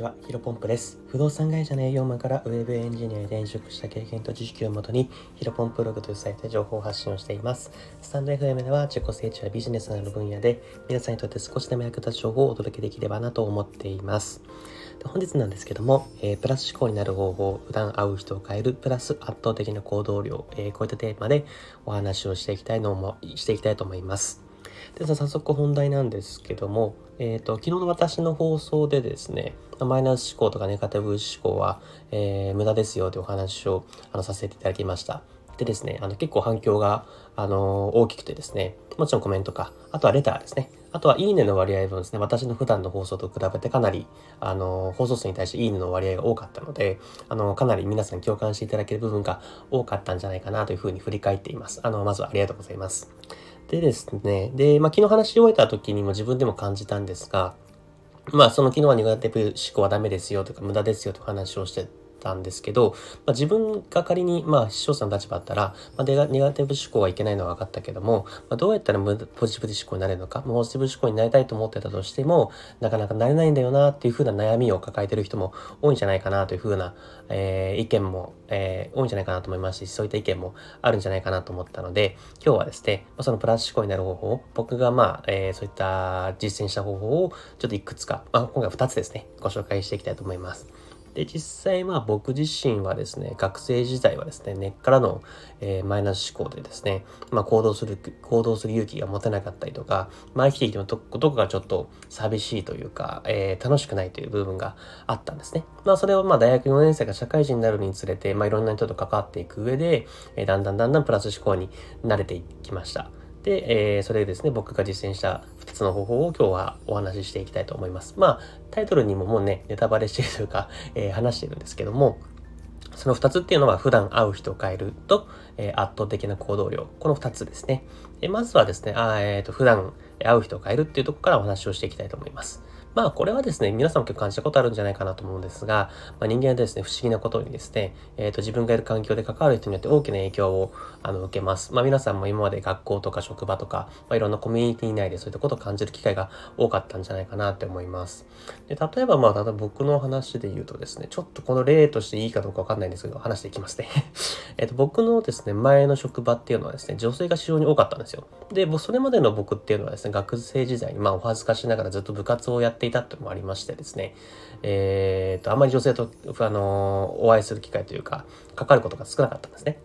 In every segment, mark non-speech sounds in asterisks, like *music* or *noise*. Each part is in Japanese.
ちは、ヒロポンプです。不動産会社の営業マンからウェブエンジニアに転職した経験と知識をもとに、ヒロポンプログというサイトで情報を発信をしています。スタンド FM では自己成長やビジネスなどの分野で、皆さんにとって少しでも役立つ情報をお届けできればなと思っています。で本日なんですけども、えー、プラス思考になる方法、普段会う人を変える、プラス圧倒的な行動量、えー、こういったテーマでお話をしていきたいのも、していきたいと思います。で、早速本題なんですけども、え、ー、と、昨日の私の放送でですね、マイナス思考とかネガティブ思考は、えー、無駄ですよというお話をあのさせていただきました。でですね、あの結構反響が、あの大きくてですね、もちろんコメントか、あとはレターですね。あとは、いいねの割合もですね、私の普段の放送と比べてかなり、あの、放送数に対していいねの割合が多かったので、あの、かなり皆さん共感していただける部分が多かったんじゃないかなというふうに振り返っています。あの、まずはありがとうございます。でですね、で、まあ、昨日話し終えた時にも自分でも感じたんですが、まあ、その昨日は苦手思考はダメですよとか、無駄ですよとか話をしてたんですけど、まあ、自分が仮に、まあ、視聴者の立場だったら、まあ、ネガティブ思考はいけないのは分かったけども、まあ、どうやったらポジティブ思考になれるのか、ポジティブ思考になりたいと思ってたとしても、なかなかなれないんだよなっていうふうな悩みを抱えてる人も多いんじゃないかなというふうな、えー、意見も、えー、多いんじゃないかなと思いますし、そういった意見もあるんじゃないかなと思ったので、今日はですね、ま、そのプラス思考になる方法を、僕がまあ、えー、そういった実践した方法をちょっといくつか、まあ、今回2つですね、ご紹介していきたいと思います。で、実際まあ僕自身はですね、学生時代はですね、根っからの、えー、マイナス思考でですね、まあ行動する、行動する勇気が持てなかったりとか、まあ生きていてもどこかがちょっと寂しいというか、えー、楽しくないという部分があったんですね。まあそれをまあ大学4年生が社会人になるにつれて、まあいろんな人と関わっていく上で、えー、だんだんだんだんプラス思考に慣れていきました。で、えー、それでですね、僕が実践した2つの方法を今日はお話ししていきたいと思います。まあ、タイトルにももうね、ネタバレしているというか、えー、話してるんですけども、その2つっていうのは普段会う人を変えると、えー、圧倒的な行動量。この2つですね。えまずはですね、あえーと、普段会う人を変えるっていうとこからお話をしていきたいと思います。まあこれはですね、皆さんも結構感じたことあるんじゃないかなと思うんですが、まあ、人間はですね、不思議なことにですね、えっ、ー、と自分がいる環境で関わる人によって大きな影響をあの受けます。まあ皆さんも今まで学校とか職場とか、まあ、いろんなコミュニティ内でそういったことを感じる機会が多かったんじゃないかなって思います。で例えばまあ、例えば僕の話で言うとですね、ちょっとこの例としていいかどうかわかんないんですけど、話していきますね。*laughs* えっと僕のですね、前の職場っていうのはですね、女性が非常に多かったんですよ。で、それまでの僕っていうのはですね、学生時代にまあお恥ずかしながらずっと部活をやってていたってのもありましてですね、えー、と、あまり女性と、あの、お会いする機会というか、関わることが少なかったんですね。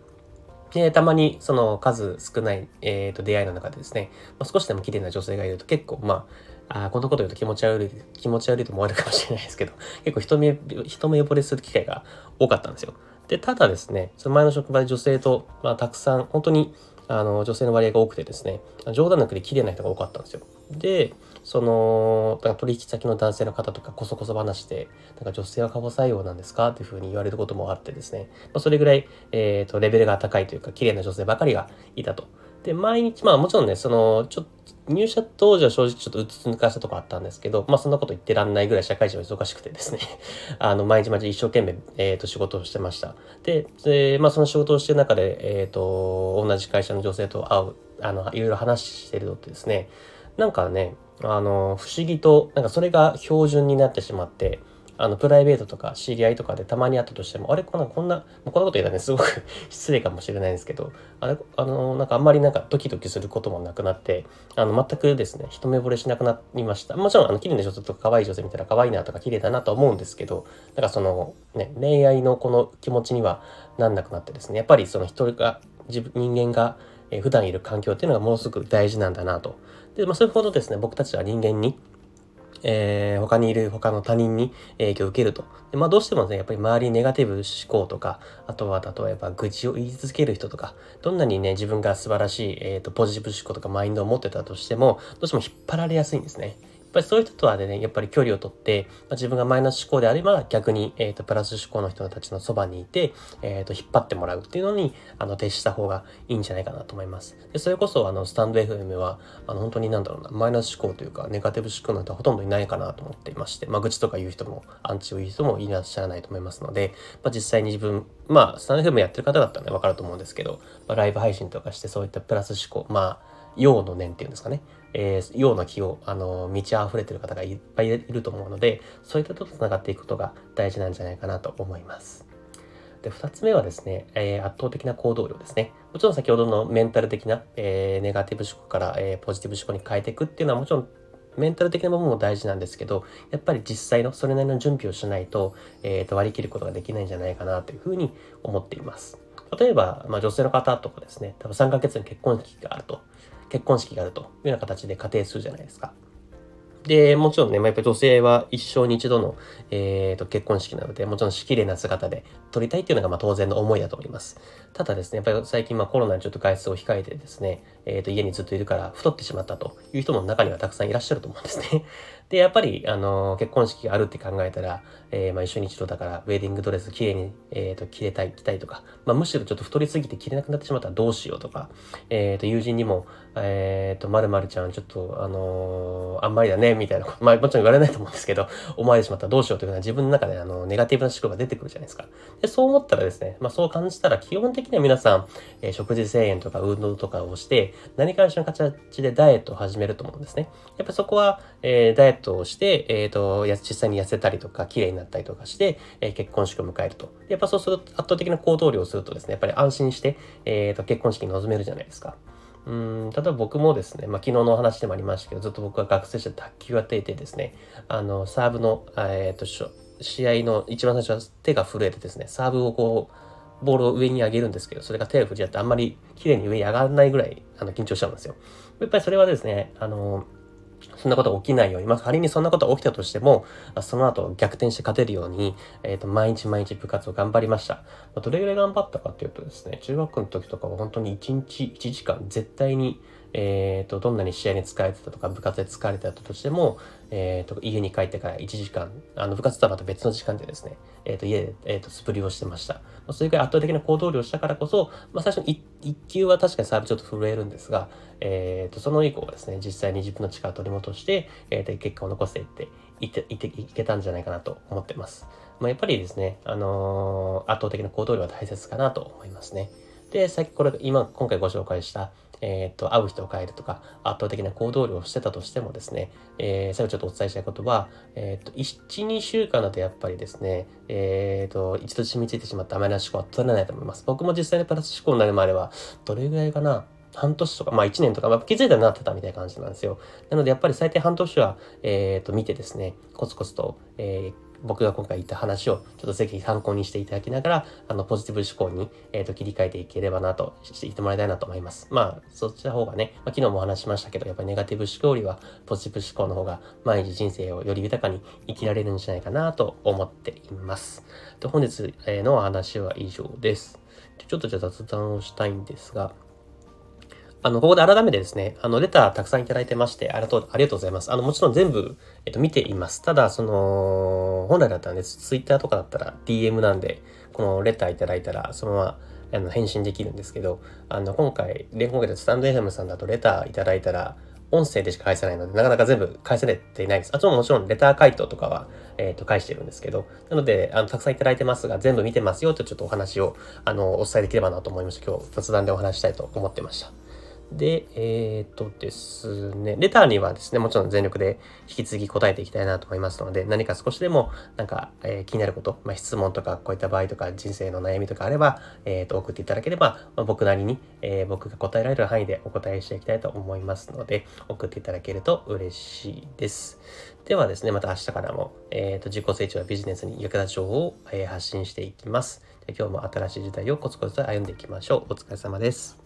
で、たまにその数少ない、えー、と出会いの中でですね、まあ、少しでも綺麗な女性がいると結構、まあ、あこんなこと言うと気持ち悪い、気持ち悪いと思われるかもしれないですけど、*laughs* 結構人目、人目惚れする機会が多かったんですよ。で、ただですね、その前の職場で女性と、まあ、たくさん、本当に、あの、女性の割合が多くてですね、冗談なくで綺麗な人が多かったんですよ。で、その、なんか取引先の男性の方とかこそこそ話で、なんか女性は過保採用なんですかっていうふうに言われることもあってですね、まあ、それぐらい、えっ、ー、と、レベルが高いというか、綺麗な女性ばかりがいたと。で、毎日、まあもちろんね、その、ちょっと、入社当時は正直ちょっとうつつ抜かしたとこあったんですけど、まあそんなこと言ってらんないぐらい社会人は忙しくてですね *laughs* あの、毎日毎日一生懸命、えっ、ー、と、仕事をしてました。で、でまあその仕事をしてる中で、えっ、ー、と、同じ会社の女性と会う、あの、いろいろ話してるのってですね、なんかね、あの、不思議と、なんかそれが標準になってしまって、あの、プライベートとか知り合いとかでたまに会ったとしても、あれこんな、こんな、こんなこと言ったらね、すごく *laughs* 失礼かもしれないんですけど、あれ、あの、なんかあんまりなんかドキドキすることもなくなって、あの、全くですね、一目惚れしなくなりました。もちろん、あの、綺麗な女性とか可愛い女性見たら可愛いなとか綺麗だなと思うんですけど、なんかその、ね、恋愛のこの気持ちにはなんなくなってですね、やっぱりその人が、自分、人間が、え普段いる環境っていうのがものすごく大事なんだなと。で、まあ、それほどですね、僕たちは人間に、えー、他にいる他の他人に影響を受けると。でまあ、どうしてもね、やっぱり周りネガティブ思考とか、あとは例えば愚痴を言い続ける人とか、どんなにね、自分が素晴らしい、えーと、ポジティブ思考とかマインドを持ってたとしても、どうしても引っ張られやすいんですね。ぱりそういう人とはね、やっぱり距離をとって、まあ、自分がマイナス思考であれば逆に、えっ、ー、と、プラス思考の人たちのそばにいて、えっ、ー、と、引っ張ってもらうっていうのに、あの、徹した方がいいんじゃないかなと思います。で、それこそ、あの、スタンド FM は、あの、本当になんだろうな、マイナス思考というか、ネガティブ思考の人はほとんどいないかなと思っていまして、まあ、愚痴とか言う人も、アンチを言う人もいらっしゃらないと思いますので、まあ、実際に自分、まあ、スタンド FM やってる方だったらね、わかると思うんですけど、まあ、ライブ配信とかしてそういったプラス思考、まあ、陽の念っていうんですかね。えー、ような気を、あの、満ち溢れてる方がいっぱいいると思うので、そういったとと繋がっていくことが大事なんじゃないかなと思います。で、二つ目はですね、えー、圧倒的な行動量ですね。もちろん先ほどのメンタル的な、えー、ネガティブ思考から、えー、ポジティブ思考に変えていくっていうのはもちろんメンタル的な部分も大事なんですけど、やっぱり実際のそれなりの準備をしないと、え、ー、と、割り切ることができないんじゃないかなというふうに思っています。例えば、まあ、女性の方とかですね、多分3ヶ月に結婚式があると、結婚式があるというような形で仮定するじゃないですか。で、もちろんね、まあ、やっぱり女性は一生に一度の、えーと、結婚式なので、もちろん綺麗な姿で撮りたいっていうのがまあ当然の思いだと思います。ただですね、やっぱり最近まあコロナにちょっと外出を控えてですね、えーと、家にずっといるから太ってしまったという人も中にはたくさんいらっしゃると思うんですね。で、やっぱり、あの、結婚式があるって考えたら、えー、まあ一緒に一度だから、ウェディングドレス綺麗に、えっ、ー、と、着れたい、着たいとか、まあむしろちょっと太りすぎて着れなくなってしまったらどうしようとか、えっ、ー、と、友人にも、えっ、ー、と、まるまるちゃん、ちょっと、あのあんまりだね、みたいなこと、まあもちろん言われないと思うんですけど、思われてしまったらどうしようというのは自分の中で、あの、ネガティブな思考が出てくるじゃないですか。で、そう思ったらですね、まあそう感じたら、基本的には皆さん、えー、食事制限とか運動とかをして、何かしらの形でダイエットを始めると思うんですね。やっぱそこは、えー、ダイエットをして、えっ、ー、と、実際に痩せたりとか、綺麗になったりとかして、えー、結婚式を迎えると。やっぱそうすると、圧倒的な行動量をするとですね、やっぱり安心して、えっ、ー、と、結婚式に臨めるじゃないですか。うん、例えば僕もですね、まあ、昨日のお話でもありましたけど、ずっと僕は学生時代卓球やっていてですね、あの、サーブの、えっ、と、試合の一番最初は手が震えてですね、サーブをこう、ボールを上に上げるんですけど、それが手を振り合ってあんまり綺麗に上に上がらないぐらい、あの、緊張しちゃうんですよ。やっぱりそれはですね、あの、そんなこと起きないように、まあ、仮にそんなこと起きたとしても、その後逆転して勝てるように、えっ、ー、と、毎日毎日部活を頑張りました。まあ、どれぐらい頑張ったかっていうとですね、中学の時とかは本当に1日1時間絶対に、え、ー、と、どんなに試合に疲れてたとか、部活で疲れてたとしても、え、ー、と、家に帰ってから1時間、あの、部活とはまた別の時間でですね、え、ー、と、家で、えっ、と、素振りをしてました。まあ、それぐらい圧倒的な行動量をしたからこそ、まあ、最初の 1, 1球は確かにサーブちょっと震えるんですが、えっ、と、その以降はですね、実際に自分の力を取り戻して、えっ、と、結果を残していって、いって、いって、いけたんじゃないかなと思ってます。まあ、やっぱりですね、あの圧倒的な行動量は大切かなと思いますね。で、さっきこれ、今、今回ご紹介した、えっ、ー、と、会う人を変えるとか、圧倒的な行動量をしてたとしてもですね、えー、最後ちょっとお伝えしたいことは、えっ、ー、と、1、2週間だとやっぱりですね、えっ、ー、と、一度染みついてしまった甘いな思考は取れないと思います。僕も実際にプラス思考になるまでは、どれぐらいかな半年とか、まあ1年とか、まあ、気づいたらなってたみたいな感じなんですよ。なのでやっぱり最低半年は、えっ、ー、と、見てですね、コツコツと、えー、僕が今回言った話をちょっとぜひ参考にしていただきながら、あの、ポジティブ思考に、えっ、ー、と、切り替えていければなと、していってもらいたいなと思います。まあ、そっちの方がね、まあ、昨日もお話しましたけど、やっぱりネガティブ思考よりは、ポジティブ思考の方が、毎日人生をより豊かに生きられるんじゃないかなと思っています。で本日のお話は以上です。ちょっとじゃあ雑談をしたいんですが、あの、ここで改めてですね、あの、レターたくさんいただいてまして、ありがとう、ありがとうございます。あの、もちろん全部、えっと、見ています。ただ、その、本来だったらね、ツイッターとかだったら DM なんで、このレターいただいたら、そのまま、あの、返信できるんですけど、あの、今回、連今回でスタンド FM さんだとレターいただいたら、音声でしか返せないので、なかなか全部返せれていないです。あともちろん、レター回答とかは、えっ、ー、と、返してるんですけど、なので、あの、たくさんいただいてますが、全部見てますよとちょっとお話を、あの、お伝えできればなと思いました。今日、雑談でお話したいと思ってました。で、えっ、ー、とですね、レターにはですね、もちろん全力で引き続き答えていきたいなと思いますので、何か少しでもなんか、えー、気になること、まあ、質問とかこういった場合とか人生の悩みとかあれば、えっ、ー、と、送っていただければ、まあ、僕なりに、え僕が答えられる範囲でお答えしていきたいと思いますので、送っていただけると嬉しいです。ではですね、また明日からも、えっ、と、自己成長やビジネスに役立つ情報を、え発信していきます。今日も新しい時代をコツコツと歩んでいきましょう。お疲れ様です。